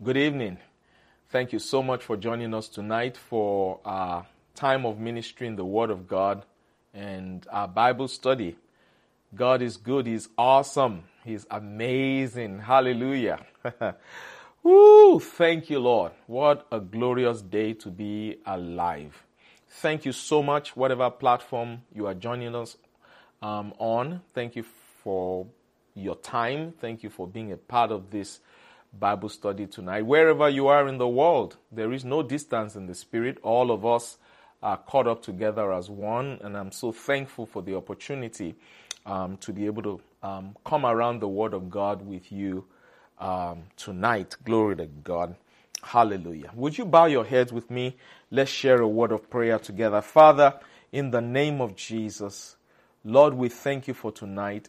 Good evening. Thank you so much for joining us tonight for our time of ministry in the Word of God and our Bible study. God is good. He's awesome. He's amazing. Hallelujah. Woo! Thank you, Lord. What a glorious day to be alive. Thank you so much, whatever platform you are joining us um, on. Thank you for your time. Thank you for being a part of this Bible study tonight. Wherever you are in the world, there is no distance in the Spirit. All of us are caught up together as one, and I'm so thankful for the opportunity um, to be able to um, come around the Word of God with you um, tonight. Glory to God. Hallelujah. Would you bow your heads with me? Let's share a word of prayer together. Father, in the name of Jesus, Lord, we thank you for tonight.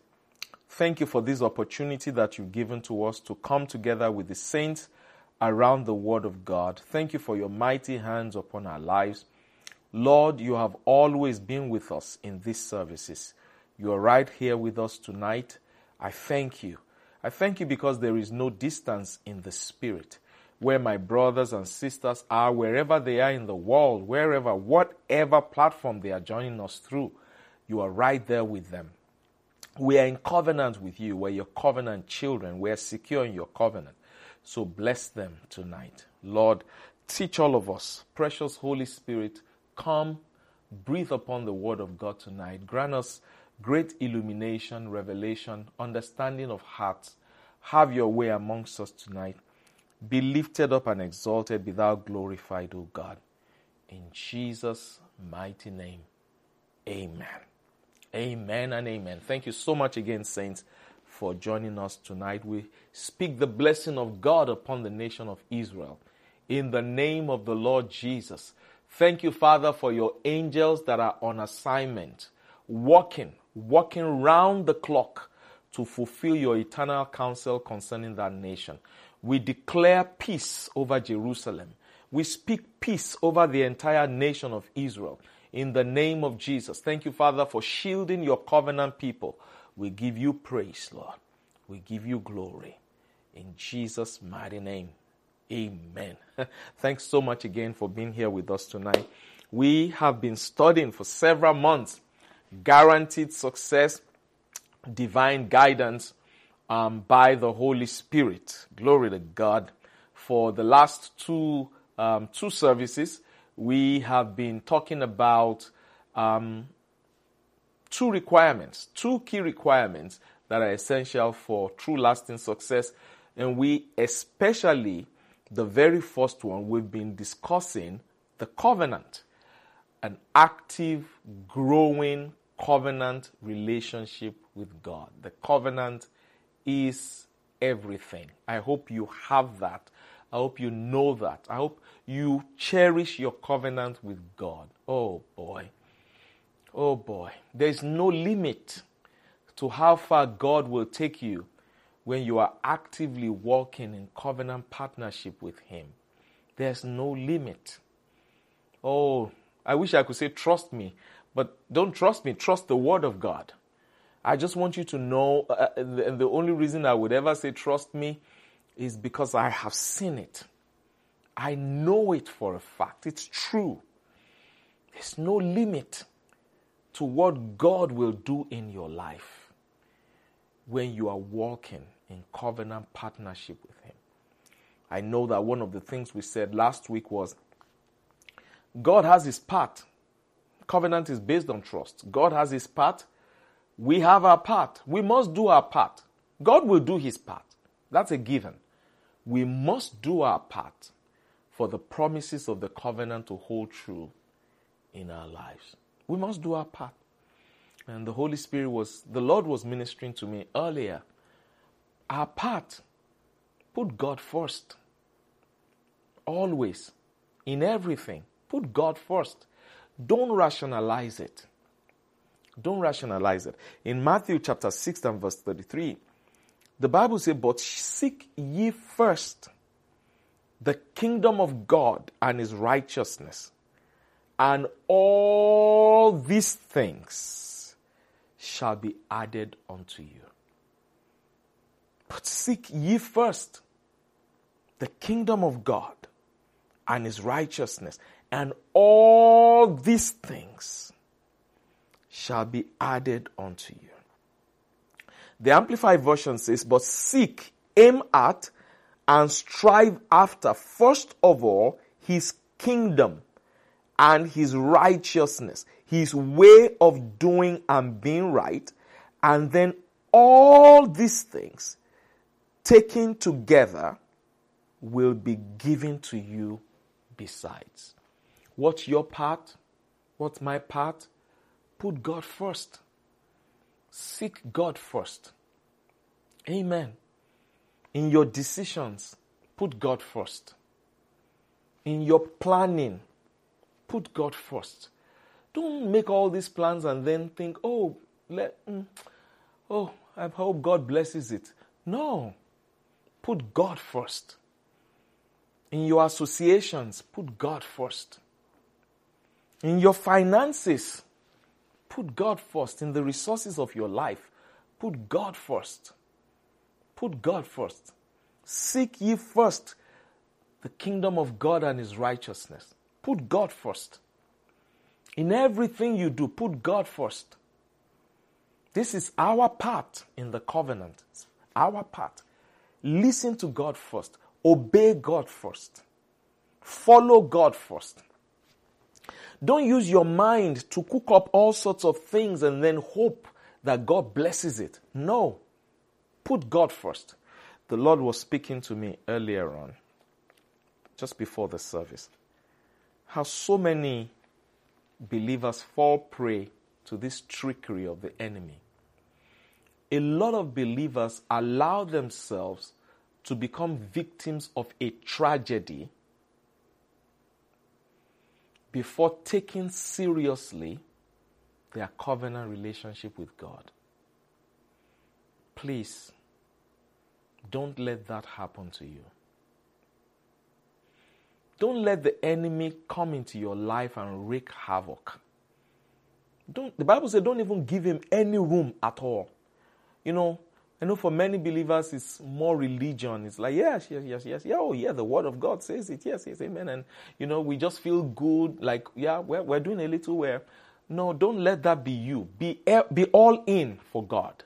Thank you for this opportunity that you've given to us to come together with the saints around the Word of God. Thank you for your mighty hands upon our lives. Lord, you have always been with us in these services. You are right here with us tonight. I thank you. I thank you because there is no distance in the Spirit. Where my brothers and sisters are, wherever they are in the world, wherever, whatever platform they are joining us through, you are right there with them. We are in covenant with you. We're your covenant children. We're secure in your covenant. So bless them tonight. Lord, teach all of us. Precious Holy Spirit, come, breathe upon the word of God tonight. Grant us great illumination, revelation, understanding of hearts. Have your way amongst us tonight. Be lifted up and exalted, be thou glorified, O God. In Jesus' mighty name, amen. Amen and amen. Thank you so much again, saints, for joining us tonight. We speak the blessing of God upon the nation of Israel in the name of the Lord Jesus. Thank you, Father, for your angels that are on assignment, walking, walking round the clock to fulfill your eternal counsel concerning that nation. We declare peace over Jerusalem. We speak peace over the entire nation of Israel in the name of Jesus. Thank you, Father, for shielding your covenant people. We give you praise, Lord. We give you glory. In Jesus' mighty name. Amen. Thanks so much again for being here with us tonight. We have been studying for several months guaranteed success, divine guidance um, by the Holy Spirit. Glory to God. For the last two um, two services, we have been talking about um, two requirements, two key requirements that are essential for true lasting success. And we, especially the very first one, we've been discussing the covenant, an active, growing covenant relationship with God. The covenant is everything. I hope you have that. I hope you know that. I hope you cherish your covenant with God. Oh boy. Oh boy. There's no limit to how far God will take you when you are actively walking in covenant partnership with Him. There's no limit. Oh, I wish I could say trust me, but don't trust me, trust the Word of God. I just want you to know, uh, uh, the only reason I would ever say trust me is because I have seen it. I know it for a fact. It's true. There's no limit to what God will do in your life when you are walking in covenant partnership with Him. I know that one of the things we said last week was God has His part. Covenant is based on trust. God has His part. We have our part. We must do our part. God will do His part. That's a given. We must do our part for the promises of the covenant to hold true in our lives. We must do our part. And the Holy Spirit was, the Lord was ministering to me earlier. Our part, put God first. Always, in everything, put God first. Don't rationalize it. Don't rationalize it. In Matthew chapter 6 and verse 33, the Bible says, But seek ye first the kingdom of God and his righteousness, and all these things shall be added unto you. But seek ye first the kingdom of God and his righteousness, and all these things shall be added unto you. The Amplified Version says, But seek, aim at, and strive after, first of all, his kingdom and his righteousness, his way of doing and being right, and then all these things taken together will be given to you besides. What's your part? What's my part? Put God first. Seek God first. Amen. In your decisions, put God first. In your planning, put God first. Don't make all these plans and then think, oh, let, mm, oh, I hope God blesses it. No. Put God first. In your associations, put God first. In your finances, put God first. In the resources of your life, put God first. Put God first. Seek ye first the kingdom of God and his righteousness. Put God first. In everything you do, put God first. This is our part in the covenant. It's our part. Listen to God first. Obey God first. Follow God first. Don't use your mind to cook up all sorts of things and then hope that God blesses it. No. Put God first. The Lord was speaking to me earlier on, just before the service, how so many believers fall prey to this trickery of the enemy. A lot of believers allow themselves to become victims of a tragedy before taking seriously their covenant relationship with God. Please, don't let that happen to you. Don't let the enemy come into your life and wreak havoc. Don't, the Bible says don't even give him any room at all. You know, I know for many believers, it's more religion. It's like, yes, yes, yes, yes, yeah, oh, yeah, the word of God says it. Yes, yes, amen. And, you know, we just feel good, like, yeah, we're, we're doing a little where. No, don't let that be you. Be, be all in for God.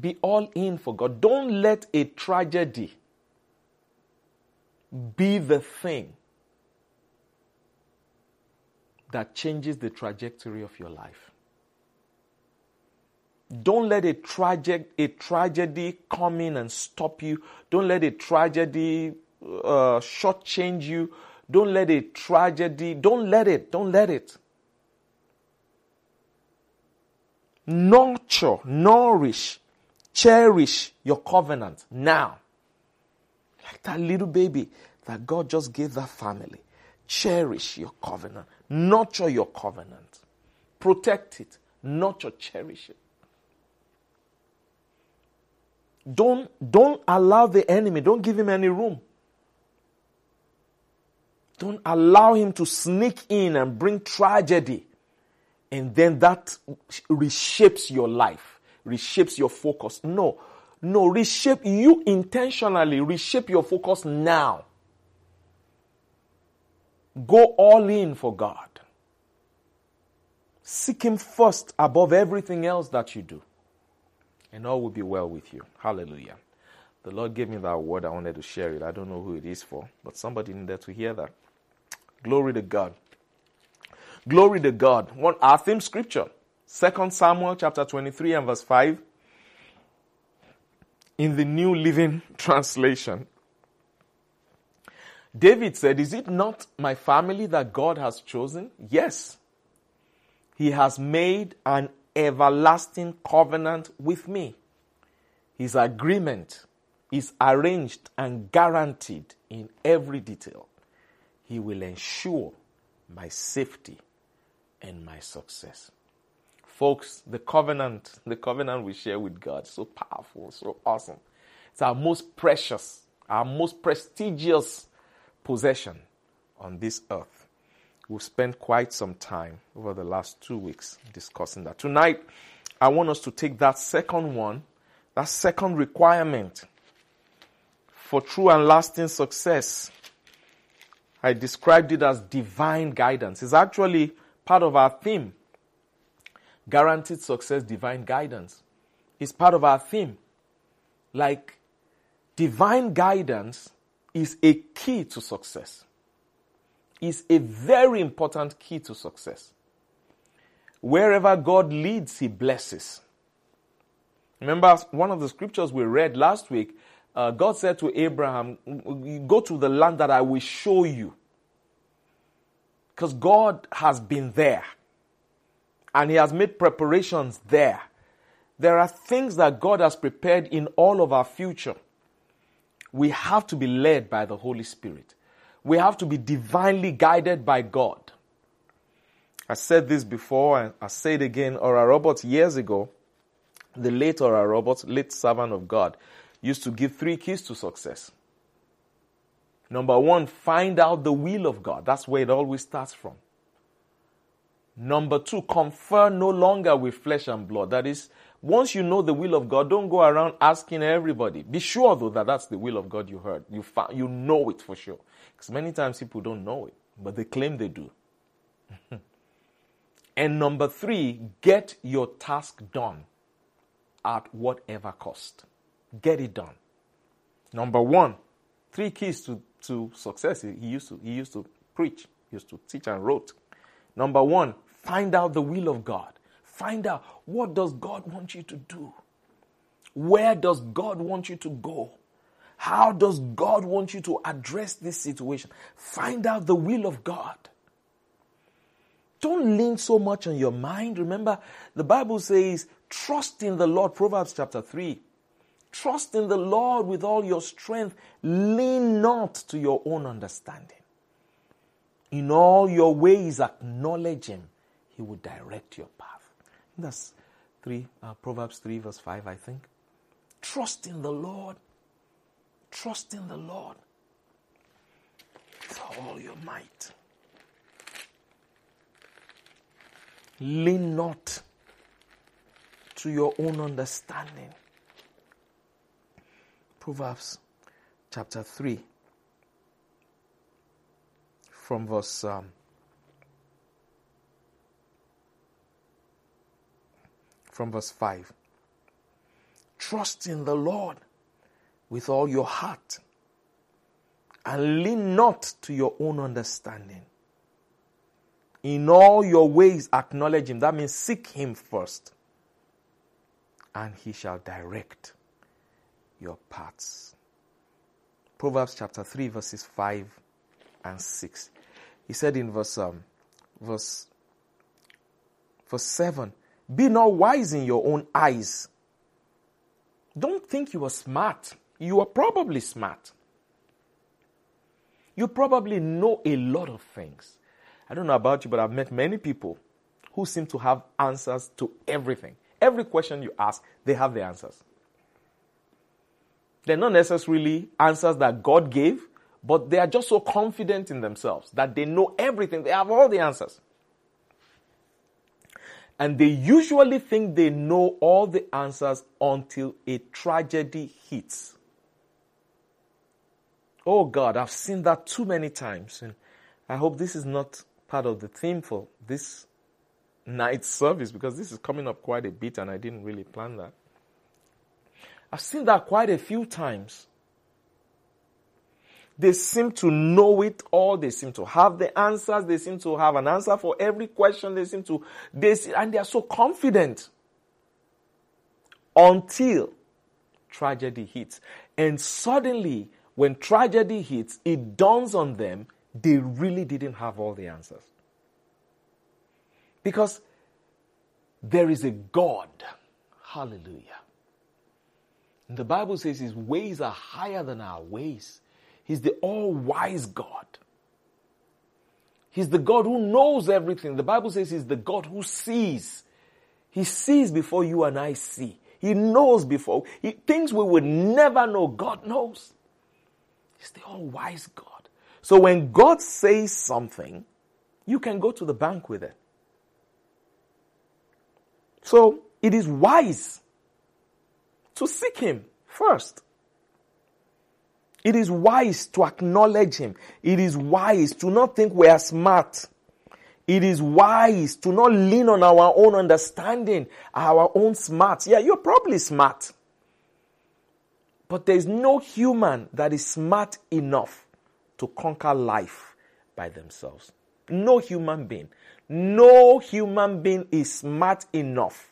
Be all in for God. Don't let a tragedy be the thing that changes the trajectory of your life. Don't let a, tragic, a tragedy come in and stop you. Don't let a tragedy uh, shortchange you. Don't let a tragedy, don't let it, don't let it. Nurture, nourish, cherish your covenant now. Like that little baby that God just gave that family. Cherish your covenant. Nurture your covenant. Protect it. Nurture, cherish it. Don't, don't allow the enemy, don't give him any room. Don't allow him to sneak in and bring tragedy. And then that reshapes your life, reshapes your focus. No, no, reshape you intentionally, reshape your focus now. Go all in for God. Seek Him first above everything else that you do and all will be well with you. Hallelujah. The Lord gave me that word. I wanted to share it. I don't know who it is for, but somebody needed to hear that. Glory to God. Glory to God. One our theme scripture. Second Samuel chapter 23 and verse 5. In the New Living Translation. David said, Is it not my family that God has chosen? Yes. He has made an everlasting covenant with me. His agreement is arranged and guaranteed in every detail. He will ensure my safety and my success. Folks, the covenant, the covenant we share with God, so powerful, so awesome. It's our most precious, our most prestigious possession on this earth. We've spent quite some time over the last two weeks discussing that. Tonight, I want us to take that second one, that second requirement for true and lasting success. I described it as divine guidance. It's actually part of our theme. Guaranteed success, divine guidance. It's part of our theme. Like, divine guidance is a key to success. Is a very important key to success. Wherever God leads, He blesses. Remember one of the scriptures we read last week uh, God said to Abraham, Go to the land that I will show you. Because God has been there and He has made preparations there. There are things that God has prepared in all of our future. We have to be led by the Holy Spirit. We have to be divinely guided by God. I said this before and I say it again. Oral Roberts years ago, the late Oral Roberts, late servant of God, used to give three keys to success. Number one, find out the will of God. That's where it always starts from. Number two, confer no longer with flesh and blood. That is, once you know the will of God, don't go around asking everybody. Be sure though that that's the will of God you heard. You you know it for sure. Because many times people don't know it, but they claim they do. and number three, get your task done at whatever cost. Get it done. Number one, three keys to, to success. He used to, he used to preach, he used to teach and wrote. Number one, find out the will of God. Find out what does God want you to do? Where does God want you to go? How does God want you to address this situation? Find out the will of God. Don't lean so much on your mind. Remember, the Bible says, trust in the Lord. Proverbs chapter 3. Trust in the Lord with all your strength. Lean not to your own understanding. In all your ways, acknowledge Him. He will direct your path. That's three uh, Proverbs three verse five, I think. Trust in the Lord. Trust in the Lord with all your might. Lean not to your own understanding. Proverbs chapter 3, from verse um, from verse 5. Trust in the Lord with all your heart and lean not to your own understanding. In all your ways, acknowledge Him. That means seek Him first, and He shall direct your paths. Proverbs chapter 3, verses 5 and 6. He said in verse, um, verse, verse 7 Be not wise in your own eyes. Don't think you are smart. You are probably smart. You probably know a lot of things. I don't know about you, but I've met many people who seem to have answers to everything. Every question you ask, they have the answers. They're not necessarily answers that God gave, but they are just so confident in themselves that they know everything. They have all the answers. And they usually think they know all the answers until a tragedy hits. Oh God, I've seen that too many times. And I hope this is not part of the theme for this night service because this is coming up quite a bit and I didn't really plan that. I've seen that quite a few times. They seem to know it all. They seem to have the answers. They seem to have an answer for every question. They seem to, they, and they are so confident until tragedy hits. And suddenly, when tragedy hits, it dawns on them they really didn't have all the answers. Because there is a God. Hallelujah the Bible says his ways are higher than our ways. He's the all wise God. He's the God who knows everything. The Bible says he's the God who sees. He sees before you and I see. He knows before. He, things we would never know, God knows. He's the all wise God. So when God says something, you can go to the bank with it. So it is wise to seek Him first. It is wise to acknowledge Him. It is wise to not think we are smart. It is wise to not lean on our own understanding, our own smarts. Yeah, you're probably smart. But there is no human that is smart enough to conquer life by themselves. No human being. No human being is smart enough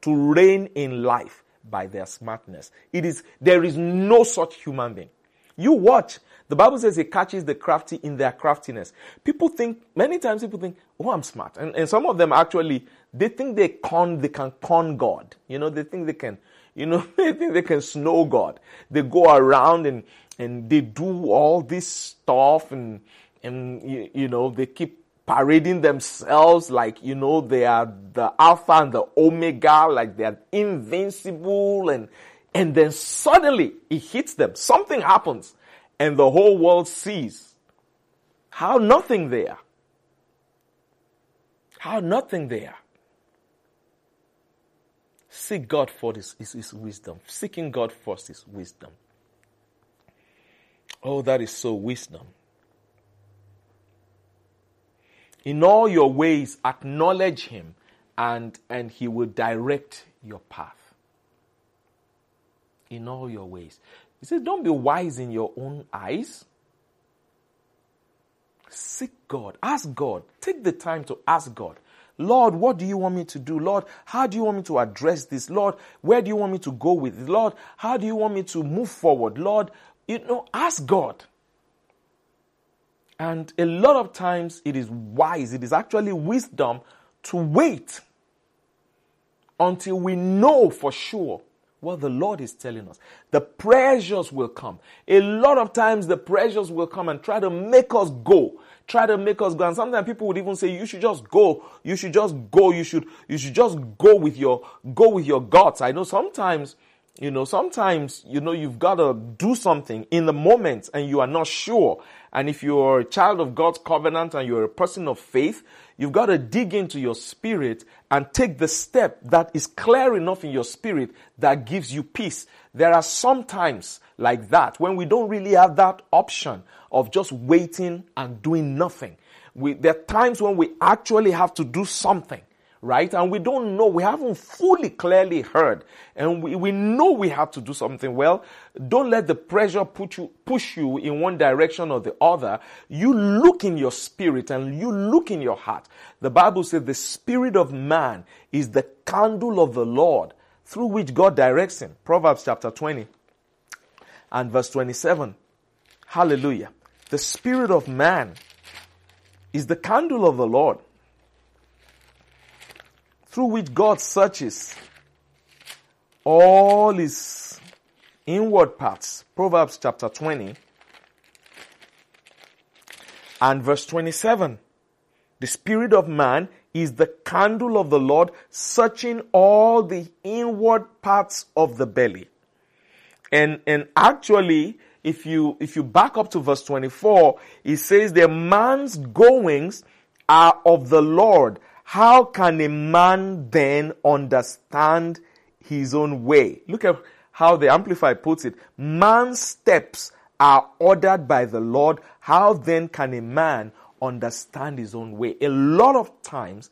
to reign in life by their smartness. It is, there is no such human being. You watch. The Bible says it catches the crafty in their craftiness. People think, many times people think, oh, I'm smart. And, and some of them actually, they think they con, they can con God. You know, they think they can, you know, they think they can snow God. They go around and, and they do all this stuff and, and, you, you know, they keep parading themselves like, you know, they are the Alpha and the Omega, like they are invincible and, and then suddenly it hits them. Something happens and the whole world sees how nothing there. How nothing there. Seek God for this is his wisdom. Seeking God first is wisdom. Oh, that is so wisdom. In all your ways, acknowledge him and, and he will direct your path. In all your ways. He says, don't be wise in your own eyes. Seek God. Ask God. Take the time to ask God. Lord, what do you want me to do? Lord, how do you want me to address this? Lord, where do you want me to go with it? Lord, how do you want me to move forward? Lord, you know, ask God. And a lot of times it is wise, it is actually wisdom to wait until we know for sure what the Lord is telling us. The pressures will come. A lot of times the pressures will come and try to make us go. Try to make us go. And sometimes people would even say, you should just go. You should just go. You should, you should just go with your, go with your guts. I know sometimes, you know, sometimes, you know, you've got to do something in the moment and you are not sure. And if you're a child of God's covenant and you're a person of faith, you've got to dig into your spirit and take the step that is clear enough in your spirit that gives you peace. There are some times like that when we don't really have that option of just waiting and doing nothing. We, there are times when we actually have to do something right? And we don't know, we haven't fully clearly heard, and we, we know we have to do something. Well, don't let the pressure put you, push you in one direction or the other. You look in your spirit and you look in your heart. The Bible says the spirit of man is the candle of the Lord through which God directs him. Proverbs chapter 20 and verse 27. Hallelujah. The spirit of man is the candle of the Lord through which God searches all his inward parts. Proverbs chapter 20 and verse 27. The spirit of man is the candle of the Lord, searching all the inward parts of the belly. And, and actually, if you, if you back up to verse 24, it says the man's goings are of the Lord how can a man then understand his own way? Look at how the Amplified puts it. Man's steps are ordered by the Lord. How then can a man understand his own way? A lot of times,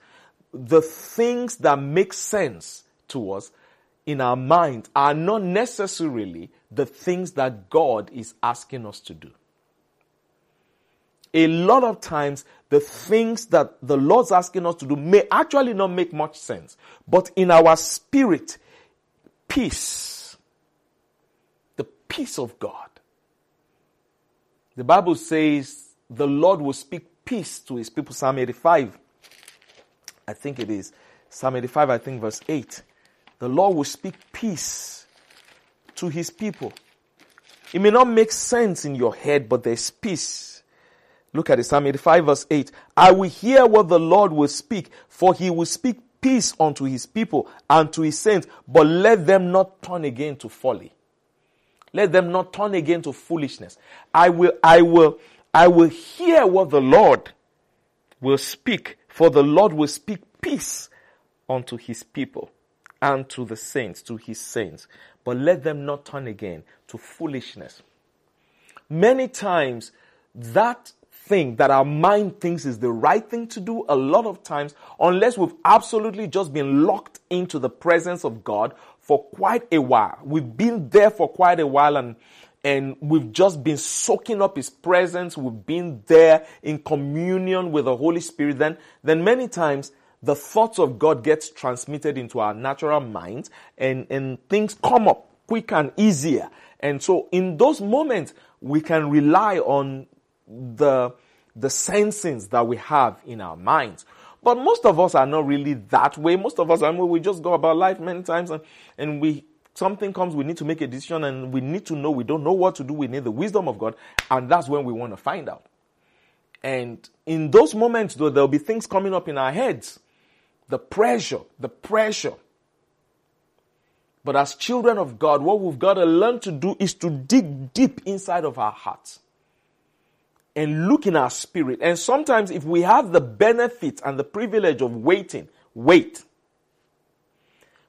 the things that make sense to us in our mind are not necessarily the things that God is asking us to do a lot of times the things that the Lord's asking us to do may actually not make much sense. But in our spirit, peace, the peace of God. The Bible says the Lord will speak peace to his people. Psalm 85. I think it is. Psalm 85, I think verse 8. The Lord will speak peace to his people. It may not make sense in your head, but there's peace Look at it, Psalm 85 verse 8. I will hear what the Lord will speak, for he will speak peace unto his people and to his saints, but let them not turn again to folly. Let them not turn again to foolishness. I will, I will, I will hear what the Lord will speak, for the Lord will speak peace unto his people and to the saints, to his saints. But let them not turn again to foolishness. many times that thing that our mind thinks is the right thing to do, a lot of times, unless we've absolutely just been locked into the presence of God for quite a while, we've been there for quite a while and and we've just been soaking up his presence. We've been there in communion with the holy spirit. Then then many times the thoughts of god gets transmitted into our natural minds and and things come up quicker and easier. And so in those moments we can rely on the, the sensings that we have in our minds. But most of us are not really that way. Most of us, I mean, we just go about life many times and, and we, something comes, we need to make a decision and we need to know, we don't know what to do. We need the wisdom of God. And that's when we want to find out. And in those moments, though, there'll be things coming up in our heads. The pressure, the pressure. But as children of God, what we've got to learn to do is to dig deep inside of our hearts and look in our spirit. And sometimes, if we have the benefit and the privilege of waiting, wait.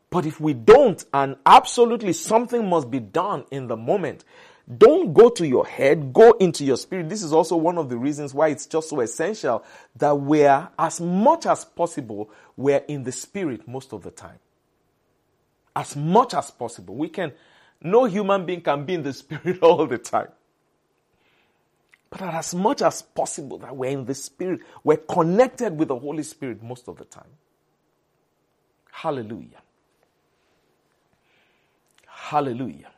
But if we don't, and absolutely something must be done in the moment, don't go to your head, go into your spirit. This is also one of the reasons why it's just so essential that we're, as much as possible, we're in the spirit most of the time. As much as possible. We can, no human being can be in the spirit all the time. But as much as possible that we're in the Spirit, we're connected with the Holy Spirit most of the time. Hallelujah. Hallelujah.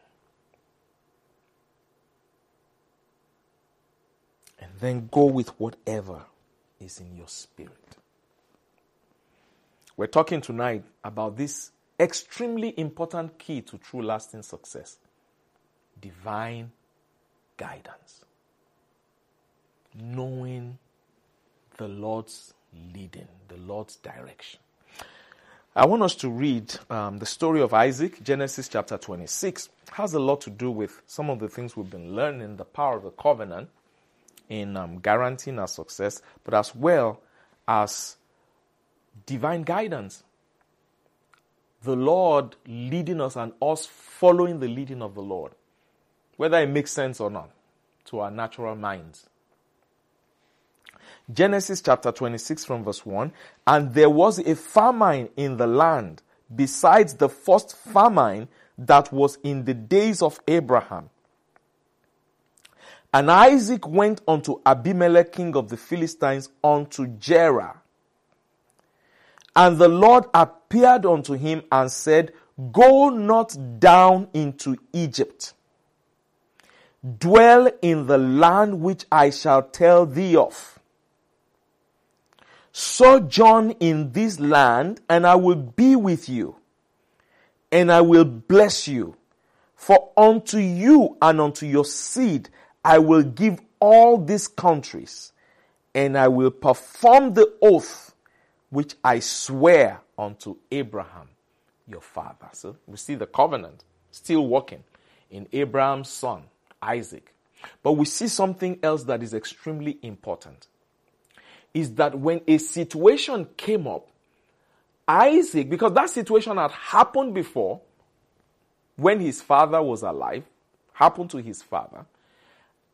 And then go with whatever is in your spirit. We're talking tonight about this extremely important key to true lasting success divine guidance knowing the Lord's leading, the Lord's direction. I want us to read um, the story of Isaac, Genesis chapter 26. It has a lot to do with some of the things we've been learning, the power of the covenant in um, guaranteeing our success, but as well as divine guidance. The Lord leading us and us following the leading of the Lord, whether it makes sense or not to our natural minds. Genesis chapter 26 from verse 1. And there was a famine in the land besides the first famine that was in the days of Abraham. And Isaac went unto Abimelech, king of the Philistines, unto Gerar. And the Lord appeared unto him and said, Go not down into Egypt. Dwell in the land which I shall tell thee of sojourn in this land, and I will be with you, and I will bless you. For unto you and unto your seed I will give all these countries, and I will perform the oath which I swear unto Abraham your father. So we see the covenant still working in Abraham's son, Isaac. But we see something else that is extremely important is that when a situation came up, Isaac, because that situation had happened before when his father was alive, happened to his father,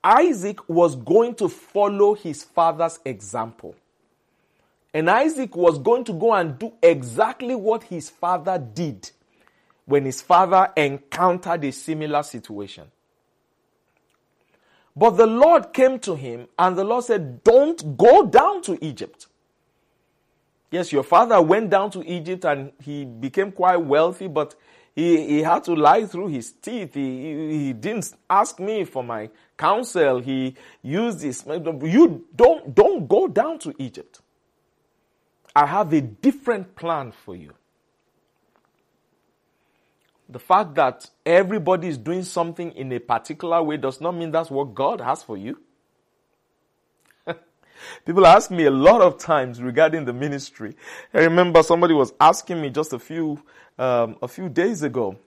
Isaac was going to follow his father's example. And Isaac was going to go and do exactly what his father did when his father encountered a similar situation. But the Lord came to him and the Lord said, Don't go down to Egypt. Yes, your father went down to Egypt and he became quite wealthy, but he, he had to lie through his teeth. He, he didn't ask me for my counsel. He used this. You don't, don't go down to Egypt. I have a different plan for you the fact that everybody is doing something in a particular way does not mean that's what God has for you. People ask me a lot of times regarding the ministry. I remember somebody was asking me just a few um, a few days ago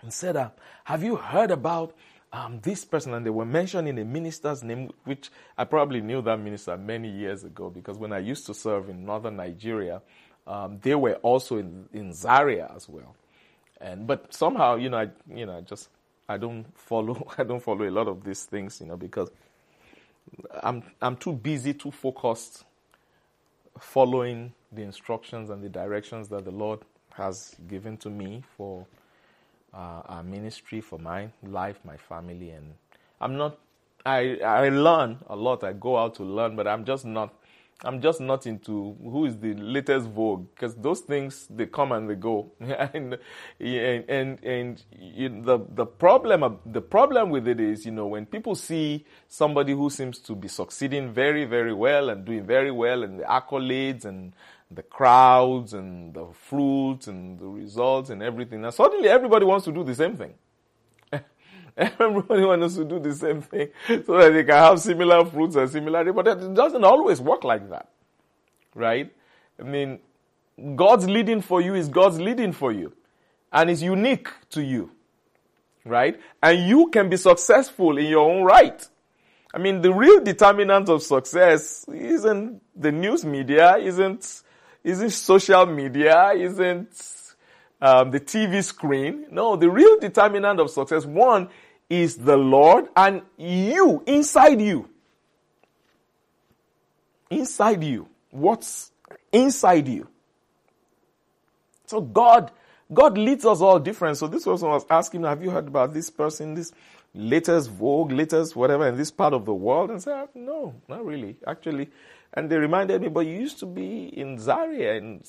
and said, uh, "Have you heard about um, this person?" And they were mentioning a minister's name, which I probably knew that minister many years ago because when I used to serve in northern Nigeria, um, they were also in, in Zaria as well. And but somehow, you know, I you know, I just I don't follow. I don't follow a lot of these things, you know, because I'm I'm too busy, too focused, following the instructions and the directions that the Lord has given to me for uh, our ministry, for my life, my family, and I'm not. I I learn a lot. I go out to learn, but I'm just not I'm just not into who is the latest vogue because those things they come and they go, and and and, and you, the the problem the problem with it is you know when people see somebody who seems to be succeeding very very well and doing very well and the accolades and the crowds and the fruits and the results and everything, and suddenly everybody wants to do the same thing. Everybody wants to do the same thing so that they can have similar fruits and similar, but it doesn't always work like that. Right? I mean, God's leading for you is God's leading for you. And it's unique to you. Right? And you can be successful in your own right. I mean, the real determinant of success isn't the news media, isn't, isn't social media, isn't um, the TV screen. No, the real determinant of success, one, is the Lord and you, inside you. Inside you. What's inside you? So God, God leads us all different. So this person was asking, have you heard about this person, this latest vogue, latest whatever in this part of the world? And said, no, not really. Actually, and they reminded me, but you used to be in Zaria in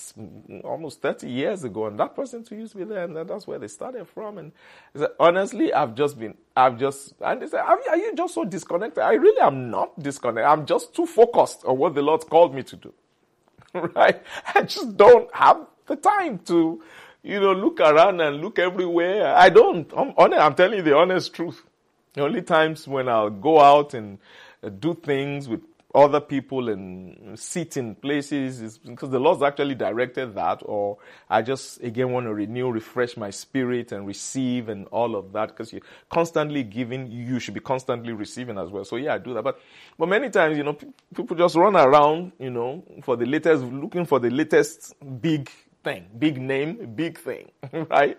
almost 30 years ago, and that person too used to be there, and that's where they started from. And I said, honestly, I've just been, I've just, and they said, are you just so disconnected? I really am not disconnected. I'm just too focused on what the Lord called me to do. right? I just don't have the time to, you know, look around and look everywhere. I don't. I'm, honest, I'm telling you the honest truth. The only times when I'll go out and uh, do things with other people and sit in places is because the Lord's actually directed that, or I just again want to renew, refresh my spirit and receive and all of that because you're constantly giving, you should be constantly receiving as well. So yeah, I do that. But, but many times, you know, people just run around, you know, for the latest, looking for the latest big thing, big name, big thing, right?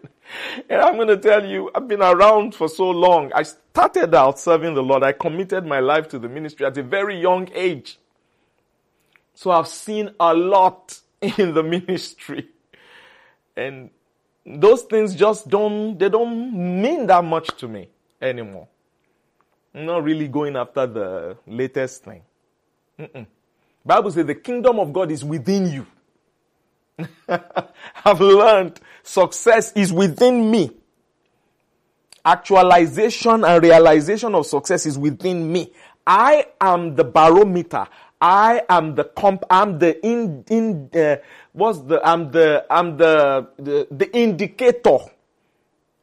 And I'm going to tell you, I've been around for so long. I started out serving the Lord. I committed my life to the ministry at a very young age. So I've seen a lot in the ministry. And those things just don't, they don't mean that much to me anymore. I'm not really going after the latest thing. Mm-mm. Bible says the kingdom of God is within you. I've learned success is within me. Actualization and realization of success is within me. I am the barometer. I am the comp. I'm the in in. Uh, what's the? I'm the. I'm the, the the indicator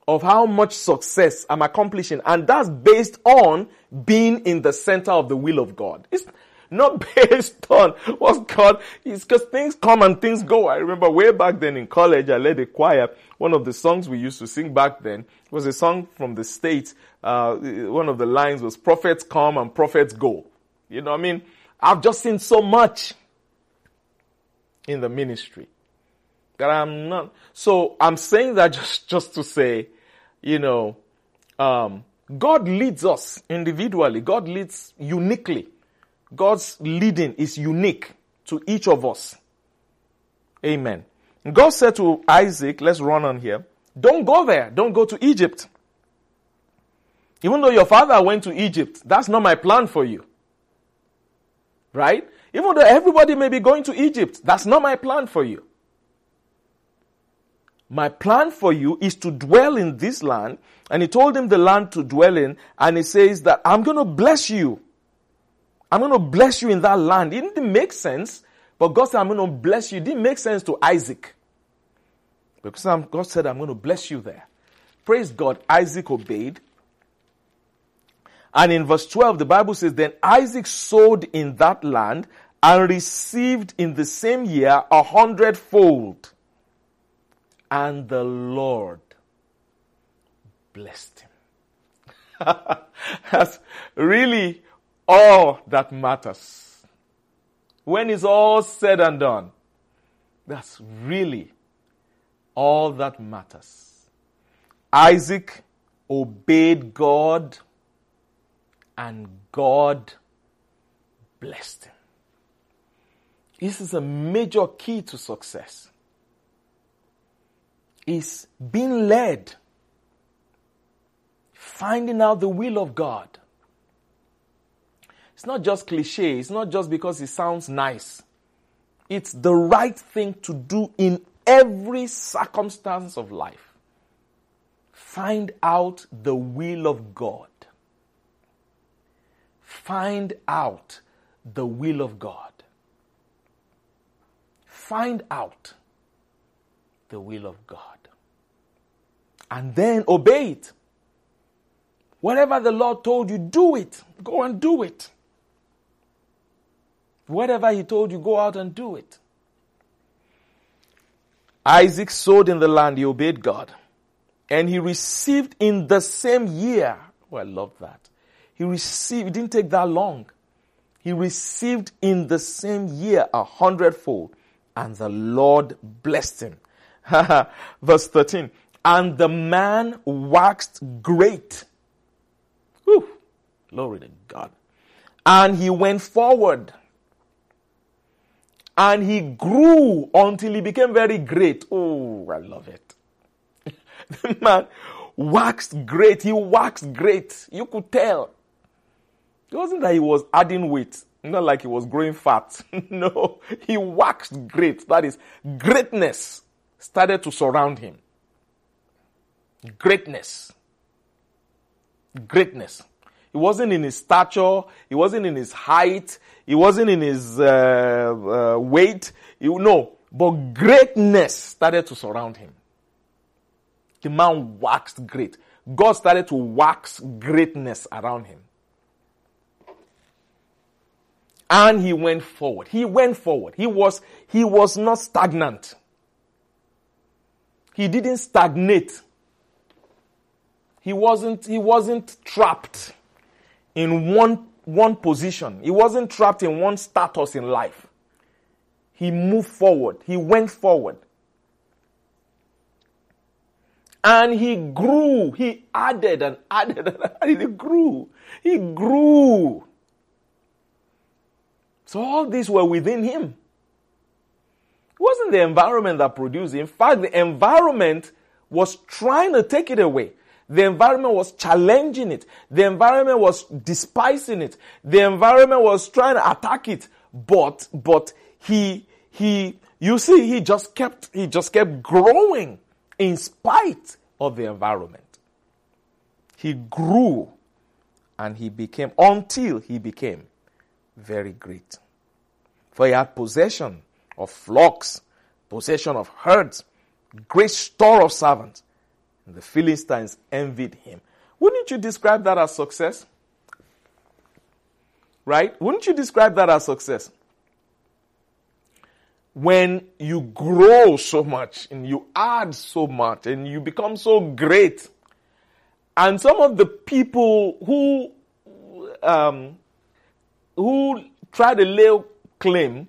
of how much success I'm accomplishing, and that's based on being in the center of the will of God. It's, not based on what God is, because things come and things go. I remember way back then in college, I led a choir. One of the songs we used to sing back then was a song from the States. Uh, one of the lines was prophets come and prophets go. You know what I mean? I've just seen so much in the ministry that I'm not. So I'm saying that just, just to say, you know, um, God leads us individually. God leads uniquely. God's leading is unique to each of us. Amen. God said to Isaac, let's run on here, don't go there. Don't go to Egypt. Even though your father went to Egypt, that's not my plan for you. Right? Even though everybody may be going to Egypt, that's not my plan for you. My plan for you is to dwell in this land. And he told him the land to dwell in. And he says that I'm going to bless you. I'm going to bless you in that land. It didn't make sense, but God said, I'm going to bless you. It didn't make sense to Isaac. Because God said, I'm going to bless you there. Praise God. Isaac obeyed. And in verse 12, the Bible says, Then Isaac sowed in that land and received in the same year a hundredfold. And the Lord blessed him. That's really all that matters. When it's all said and done, that's really all that matters. Isaac obeyed God, and God blessed him. This is a major key to success. Is being led, finding out the will of God. It's not just cliche, it's not just because it sounds nice. It's the right thing to do in every circumstance of life. Find out the will of God. Find out the will of God. Find out the will of God. And then obey it. Whatever the Lord told you, do it. Go and do it. Whatever He told you, go out and do it. Isaac sowed in the land, he obeyed God. And he received in the same year. Oh, I love that. He received, it didn't take that long. He received in the same year a hundredfold, and the Lord blessed him. Verse 13. And the man waxed great. Whew. Glory to God. And he went forward and he grew until he became very great. Oh, I love it. the man waxed great. He waxed great. You could tell. It wasn't that he was adding weight, not like he was growing fat. no, he waxed great. That is, greatness started to surround him. Greatness. Greatness. It wasn't in his stature. It wasn't in his height. It wasn't in his uh, uh, weight. You know, but greatness started to surround him. The man waxed great. God started to wax greatness around him. And he went forward. He went forward. He was, he was not stagnant. He didn't stagnate. He wasn't, he wasn't trapped in one, one position. He wasn't trapped in one status in life. He moved forward. He went forward. And he grew. He added and added and added. He grew. He grew. So all these were within him. It wasn't the environment that produced it. In fact, the environment was trying to take it away. The environment was challenging it. The environment was despising it. The environment was trying to attack it. But, but he, he, you see, he just kept, he just kept growing in spite of the environment. He grew and he became, until he became very great. For he had possession of flocks, possession of herds, great store of servants and the Philistines envied him. Wouldn't you describe that as success? Right? Wouldn't you describe that as success? When you grow so much and you add so much and you become so great, and some of the people who um, who try to lay claim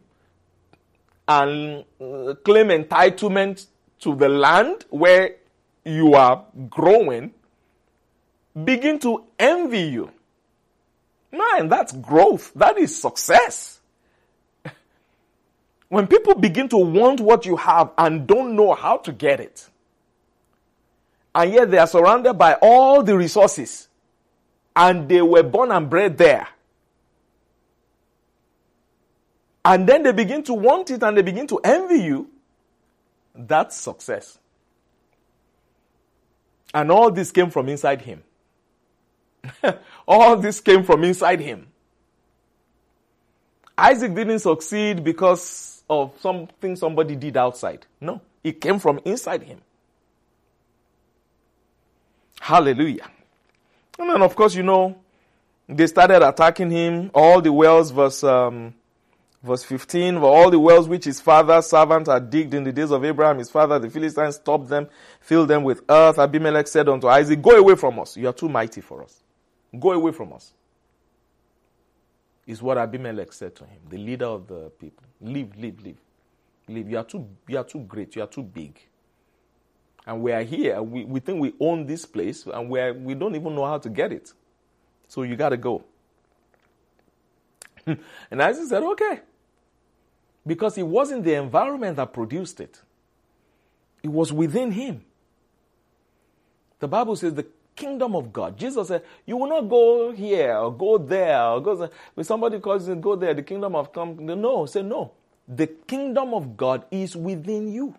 and uh, claim entitlement to the land where you are growing begin to envy you. Man, that's growth. That is success. when people begin to want what you have and don't know how to get it, and yet they are surrounded by all the resources, and they were born and bred there. And then they begin to want it and they begin to envy you. That's success. And all this came from inside him. all this came from inside him. Isaac didn't succeed because of something somebody did outside. No, it came from inside him. Hallelujah. And then, of course, you know, they started attacking him. All the wells, verse um, Verse 15, for all the wells which his father's servants had digged in the days of Abraham, his father, the Philistines stopped them, filled them with earth. Abimelech said unto Isaac, Go away from us. You are too mighty for us. Go away from us. Is what Abimelech said to him, the leader of the people. Leave, leave, leave. Leave. You are too, you are too great. You are too big. And we are here. We, we think we own this place and we, are, we don't even know how to get it. So you got to go. and Isaac said, okay. Because it wasn't the environment that produced it, it was within him. The Bible says the kingdom of God. Jesus said, You will not go here or go there or go there. When somebody calls you, go there, the kingdom of come. No, say no. The kingdom of God is within you.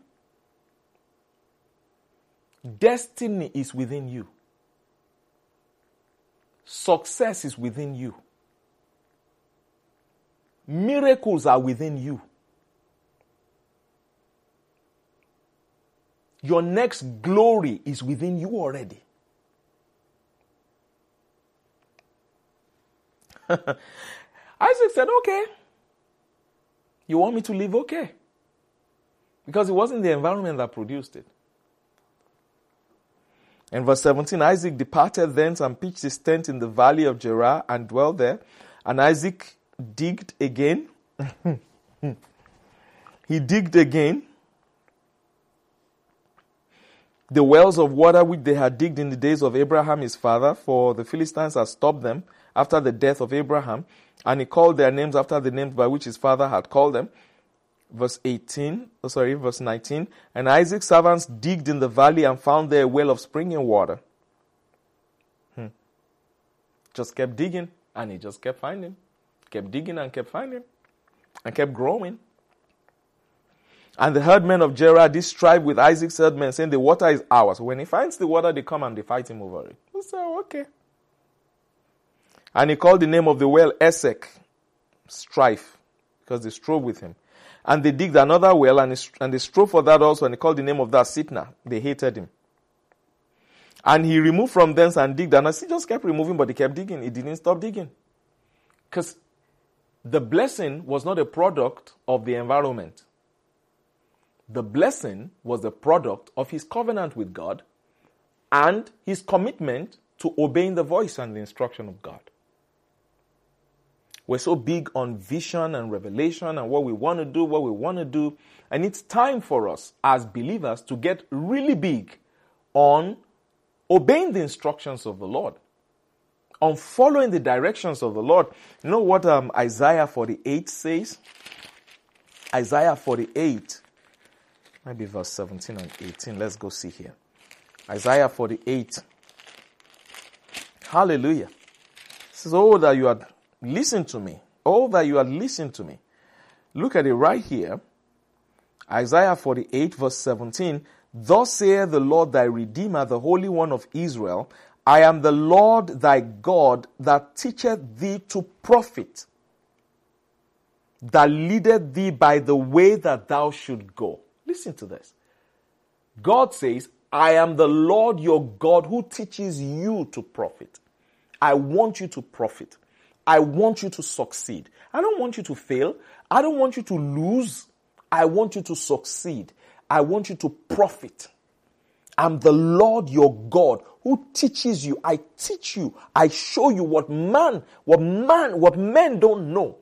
Destiny is within you. Success is within you. Miracles are within you. Your next glory is within you already. Isaac said, Okay. You want me to live? Okay. Because it wasn't the environment that produced it. In verse 17, Isaac departed thence and pitched his tent in the valley of Gerar and dwelt there. And Isaac digged again. he digged again the wells of water which they had digged in the days of Abraham his father, for the Philistines had stopped them after the death of Abraham, and he called their names after the names by which his father had called them. Verse 18, oh sorry, verse 19. And Isaac's servants digged in the valley and found there a well of springing water. Hmm. Just kept digging, and he just kept finding. Kept digging and kept finding, and kept growing. And the herdmen of Gerar did strive with Isaac's herdmen, saying, The water is ours. When he finds the water, they come and they fight him over it. He said, oh, Okay. And he called the name of the well Esek, strife, because they strove with him. And they digged another well and, he, and they strove for that also, and he called the name of that Sitnah. They hated him. And he removed from thence and digged, and as he just kept removing, but he kept digging. He didn't stop digging. Because the blessing was not a product of the environment. The blessing was the product of his covenant with God and his commitment to obeying the voice and the instruction of God. We're so big on vision and revelation and what we want to do, what we want to do. And it's time for us as believers to get really big on obeying the instructions of the Lord, on following the directions of the Lord. You know what um, Isaiah 48 says? Isaiah 48, maybe verse 17 and 18. Let's go see here. Isaiah 48. Hallelujah. It says, Oh, that you had Listen to me. All that you are listening to me. Look at it right here. Isaiah 48 verse 17. Thus saith the Lord thy Redeemer, the Holy One of Israel, I am the Lord thy God that teacheth thee to profit, that leadeth thee by the way that thou should go. Listen to this. God says, I am the Lord your God who teaches you to profit. I want you to profit. I want you to succeed. I don't want you to fail. I don't want you to lose. I want you to succeed. I want you to profit. I'm the Lord your God who teaches you. I teach you. I show you what man, what man, what men don't know.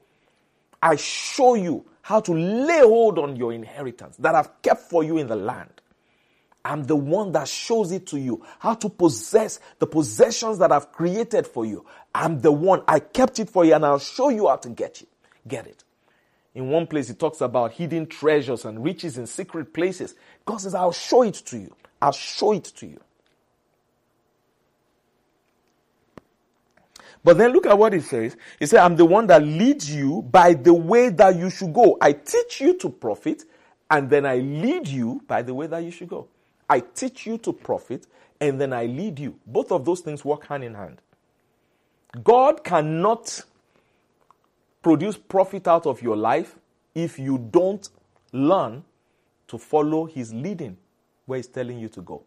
I show you how to lay hold on your inheritance that I've kept for you in the land. I'm the one that shows it to you. How to possess the possessions that I've created for you. I'm the one. I kept it for you and I'll show you how to get it. Get it. In one place, he talks about hidden treasures and riches in secret places. God says, I'll show it to you. I'll show it to you. But then look at what he says. He said, I'm the one that leads you by the way that you should go. I teach you to profit, and then I lead you by the way that you should go. I teach you to profit, and then I lead you. Both of those things work hand in hand. God cannot produce profit out of your life if you don't learn to follow His leading where He's telling you to go.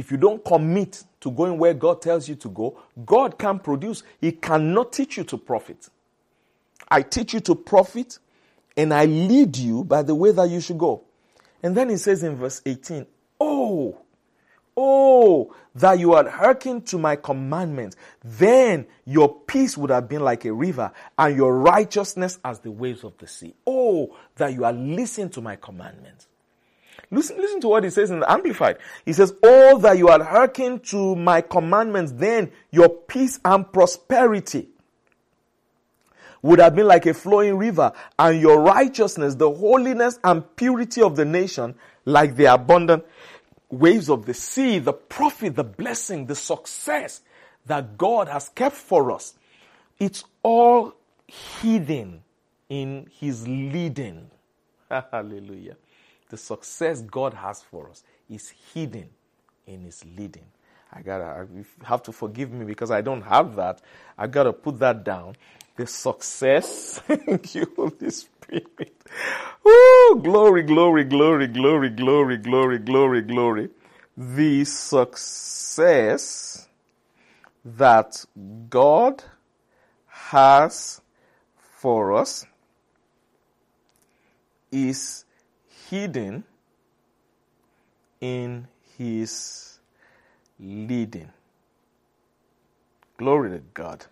If you don't commit to going where God tells you to go, God can't produce. He cannot teach you to profit. I teach you to profit and I lead you by the way that you should go. And then he says in verse 18, Oh, oh, that you had hearkened to my commandments, then your peace would have been like a river and your righteousness as the waves of the sea. Oh, that you had listened to my commandments. Listen, listen to what he says in the Amplified. He says, All that you had hearkened to my commandments, then your peace and prosperity would have been like a flowing river, and your righteousness, the holiness and purity of the nation, like the abundant waves of the sea, the profit, the blessing, the success that God has kept for us. It's all hidden in His leading. Hallelujah. The success God has for us is hidden in His leading. I gotta, you have to forgive me because I don't have that. I gotta put that down. The success, thank you, Holy Spirit. Woo! Glory, glory, glory, glory, glory, glory, glory, glory. The success that God has for us is hidden in his leading. Glory to God.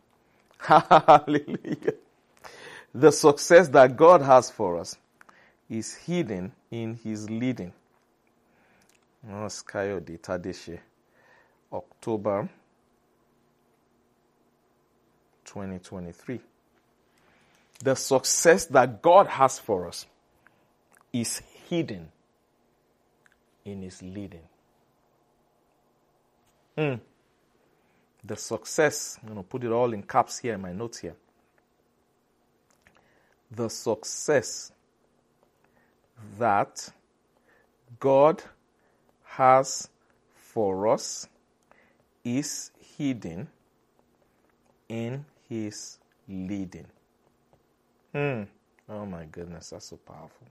Hallelujah. The success that God has for us is hidden in his leading. Skyodita. October 2023. The success that God has for us is hidden in His leading. Mm. The success, I'm going to put it all in caps here in my notes here. The success that God has for us is hidden in His leading. Hmm. Oh my goodness, that's so powerful.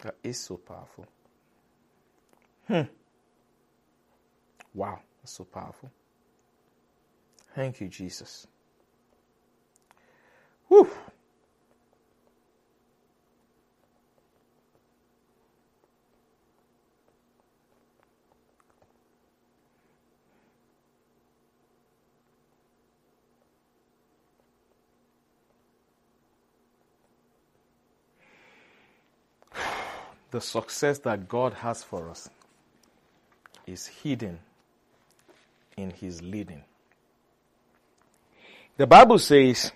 That is so powerful. Hmm. Wow, that's so powerful. Thank you, Jesus. Whew. The success that God has for us is hidden in His leading. The Bible says,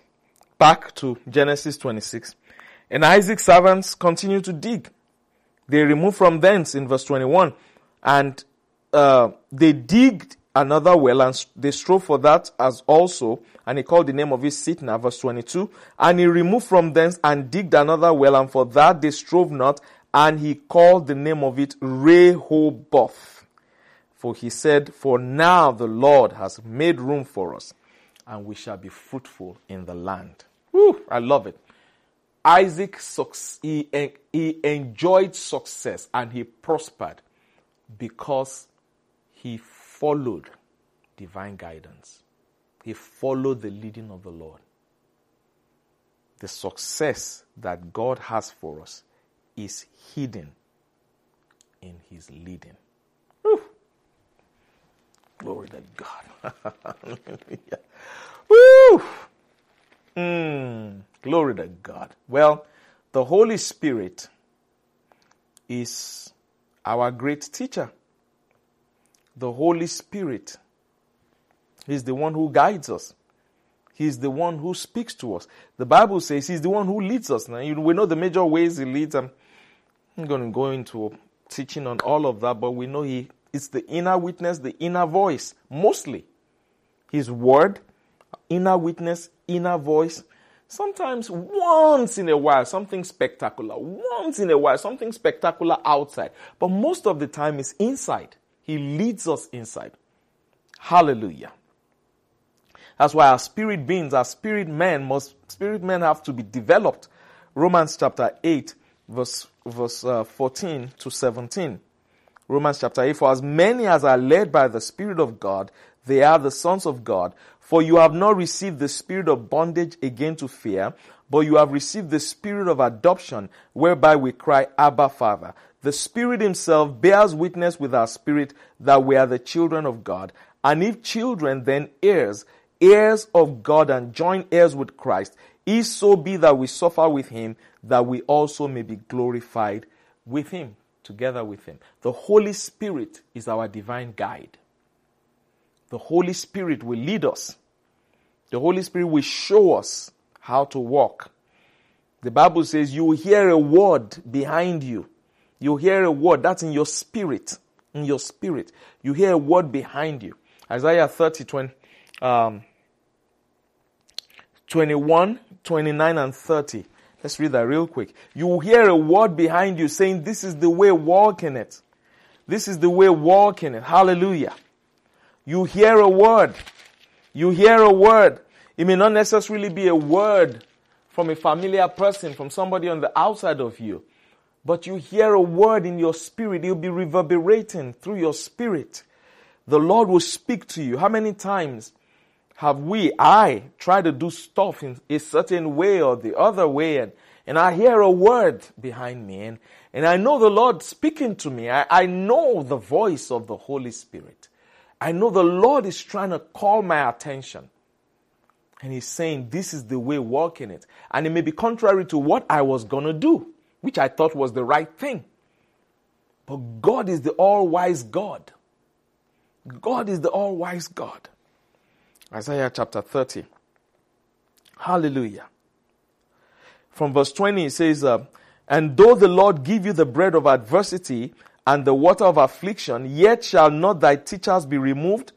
back to Genesis 26, and Isaac's servants continued to dig. They removed from thence in verse 21, and uh, they digged another well, and they strove for that as also, and he called the name of it Sitnah, verse 22. And he removed from thence and digged another well, and for that they strove not, and he called the name of it Rehoboth. For he said, For now the Lord has made room for us, and we shall be fruitful in the land. Woo, I love it. Isaac, he, he enjoyed success and he prospered because he followed divine guidance. He followed the leading of the Lord. The success that God has for us is hidden in his leading. Woo. Glory to God. Woo. Mm. Glory to God. Well, the Holy Spirit is our great teacher. The Holy Spirit is the one who guides us. He's the one who speaks to us. The Bible says he's the one who leads us. Now, we know the major ways he leads. I'm I'm going to go into teaching on all of that, but we know he it's the inner witness, the inner voice, mostly. His word, inner witness, inner voice. Sometimes once in a while, something spectacular. Once in a while, something spectacular outside. But most of the time, it's inside. He leads us inside. Hallelujah. That's why our spirit beings, our spirit men must, spirit men have to be developed. Romans chapter 8, verse, verse uh, 14 to 17. Romans chapter 8, for as many as are led by the Spirit of God, they are the sons of God. For you have not received the spirit of bondage again to fear, but you have received the spirit of adoption, whereby we cry, Abba, Father. The Spirit Himself bears witness with our spirit that we are the children of God. And if children, then heirs, heirs of God and joint heirs with Christ, if so be that we suffer with Him, that we also may be glorified with Him together with Him. The Holy Spirit is our divine guide. The Holy Spirit will lead us. The Holy Spirit will show us how to walk. The Bible says you will hear a word behind you. You hear a word that's in your spirit. In your spirit. You hear a word behind you. Isaiah 30, 20, um, 21, 29, and 30. Let's read that real quick. You will hear a word behind you saying, This is the way, walk in it. This is the way, walk in it. Hallelujah. You hear a word. You hear a word. It may not necessarily be a word from a familiar person, from somebody on the outside of you, but you hear a word in your spirit. It'll be reverberating through your spirit. The Lord will speak to you. How many times have we, I, tried to do stuff in a certain way or the other way and, and I hear a word behind me and, and I know the Lord speaking to me. I, I know the voice of the Holy Spirit. I know the Lord is trying to call my attention. And He's saying, This is the way, walk in it. And it may be contrary to what I was going to do, which I thought was the right thing. But God is the all wise God. God is the all wise God. Isaiah chapter 30. Hallelujah. From verse 20, it says, uh, And though the Lord give you the bread of adversity and the water of affliction, yet shall not thy teachers be removed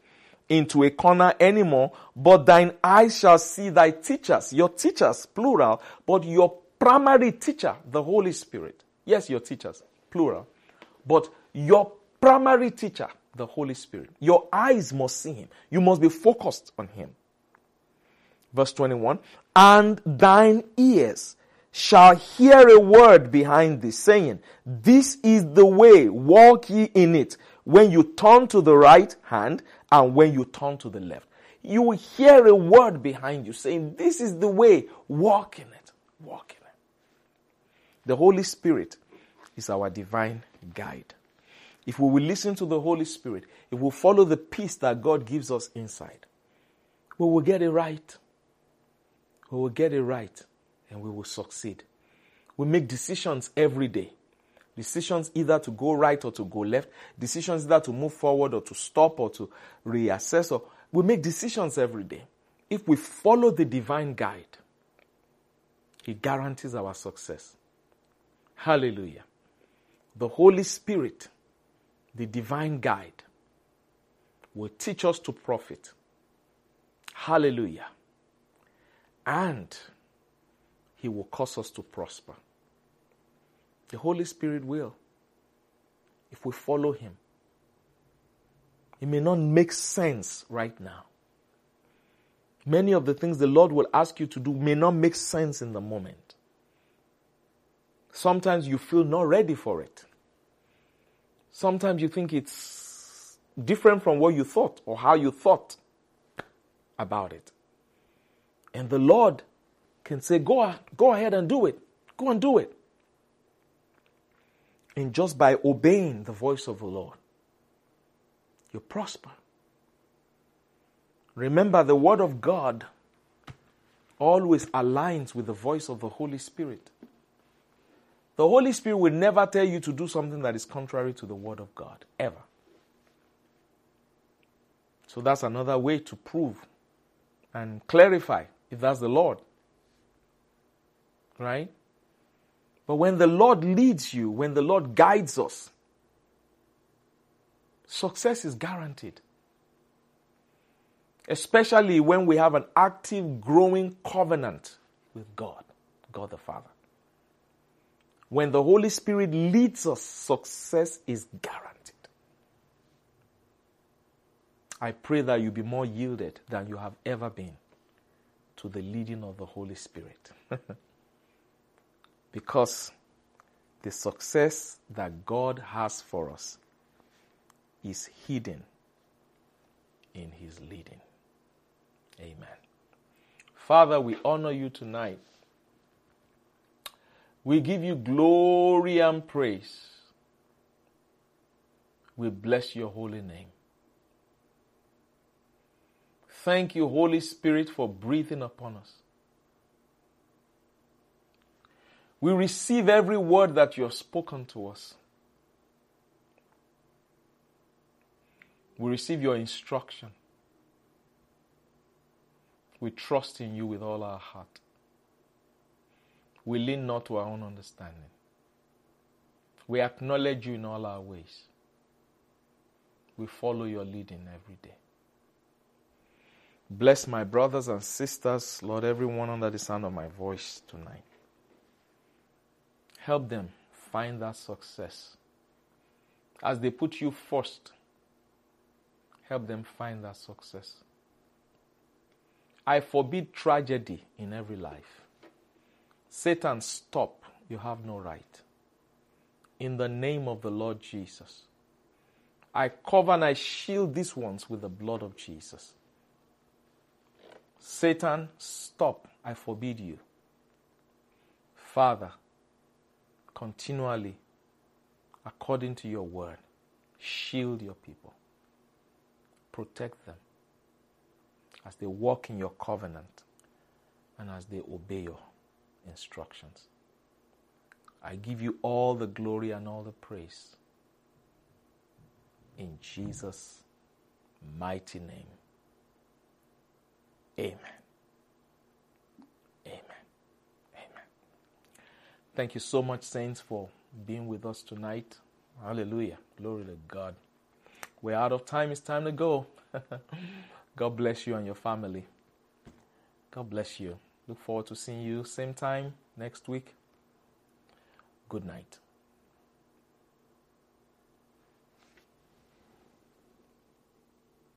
into a corner anymore, but thine eyes shall see thy teachers, your teachers, plural, but your primary teacher, the Holy Spirit. Yes, your teachers, plural, but your primary teacher, the Holy Spirit. Your eyes must see him. You must be focused on him. Verse 21 And thine ears shall hear a word behind thee, saying, This is the way, walk ye in it, when you turn to the right hand and when you turn to the left. You will hear a word behind you saying, This is the way, walk in it, walk in it. The Holy Spirit is our divine guide if we will listen to the Holy Spirit, if we follow the peace that God gives us inside, we will get it right. We will get it right and we will succeed. We make decisions every day. Decisions either to go right or to go left. Decisions either to move forward or to stop or to reassess. Or we make decisions every day. If we follow the divine guide, He guarantees our success. Hallelujah. The Holy Spirit the divine guide, will teach us to profit. Hallelujah. And he will cause us to prosper. The Holy Spirit will, if we follow him. It may not make sense right now. Many of the things the Lord will ask you to do may not make sense in the moment. Sometimes you feel not ready for it sometimes you think it's different from what you thought or how you thought about it. And the Lord can say, go, go ahead and do it. Go and do it. And just by obeying the voice of the Lord, you prosper. Remember, the Word of God always aligns with the voice of the Holy Spirit. The Holy Spirit will never tell you to do something that is contrary to the Word of God, ever. So that's another way to prove and clarify if that's the Lord. Right? But when the Lord leads you, when the Lord guides us, success is guaranteed. Especially when we have an active, growing covenant with God, God the Father. When the Holy Spirit leads us, success is guaranteed. I pray that you be more yielded than you have ever been to the leading of the Holy Spirit. because the success that God has for us is hidden in His leading. Amen. Father, we honor you tonight. We give you glory and praise. We bless your holy name. Thank you, Holy Spirit, for breathing upon us. We receive every word that you have spoken to us. We receive your instruction. We trust in you with all our heart. We lean not to our own understanding. We acknowledge you in all our ways. We follow your leading every day. Bless my brothers and sisters, Lord, everyone under the sound of my voice tonight. Help them find that success. As they put you first, help them find that success. I forbid tragedy in every life. Satan, stop. You have no right. In the name of the Lord Jesus, I cover and I shield these ones with the blood of Jesus. Satan, stop. I forbid you. Father, continually, according to your word, shield your people, protect them as they walk in your covenant and as they obey your instructions. I give you all the glory and all the praise. In Jesus' mighty name. Amen. Amen. Amen. Thank you so much, Saints, for being with us tonight. Hallelujah. Glory to God. We're out of time. It's time to go. God bless you and your family. God bless you. Look forward to seeing you same time next week. Good night.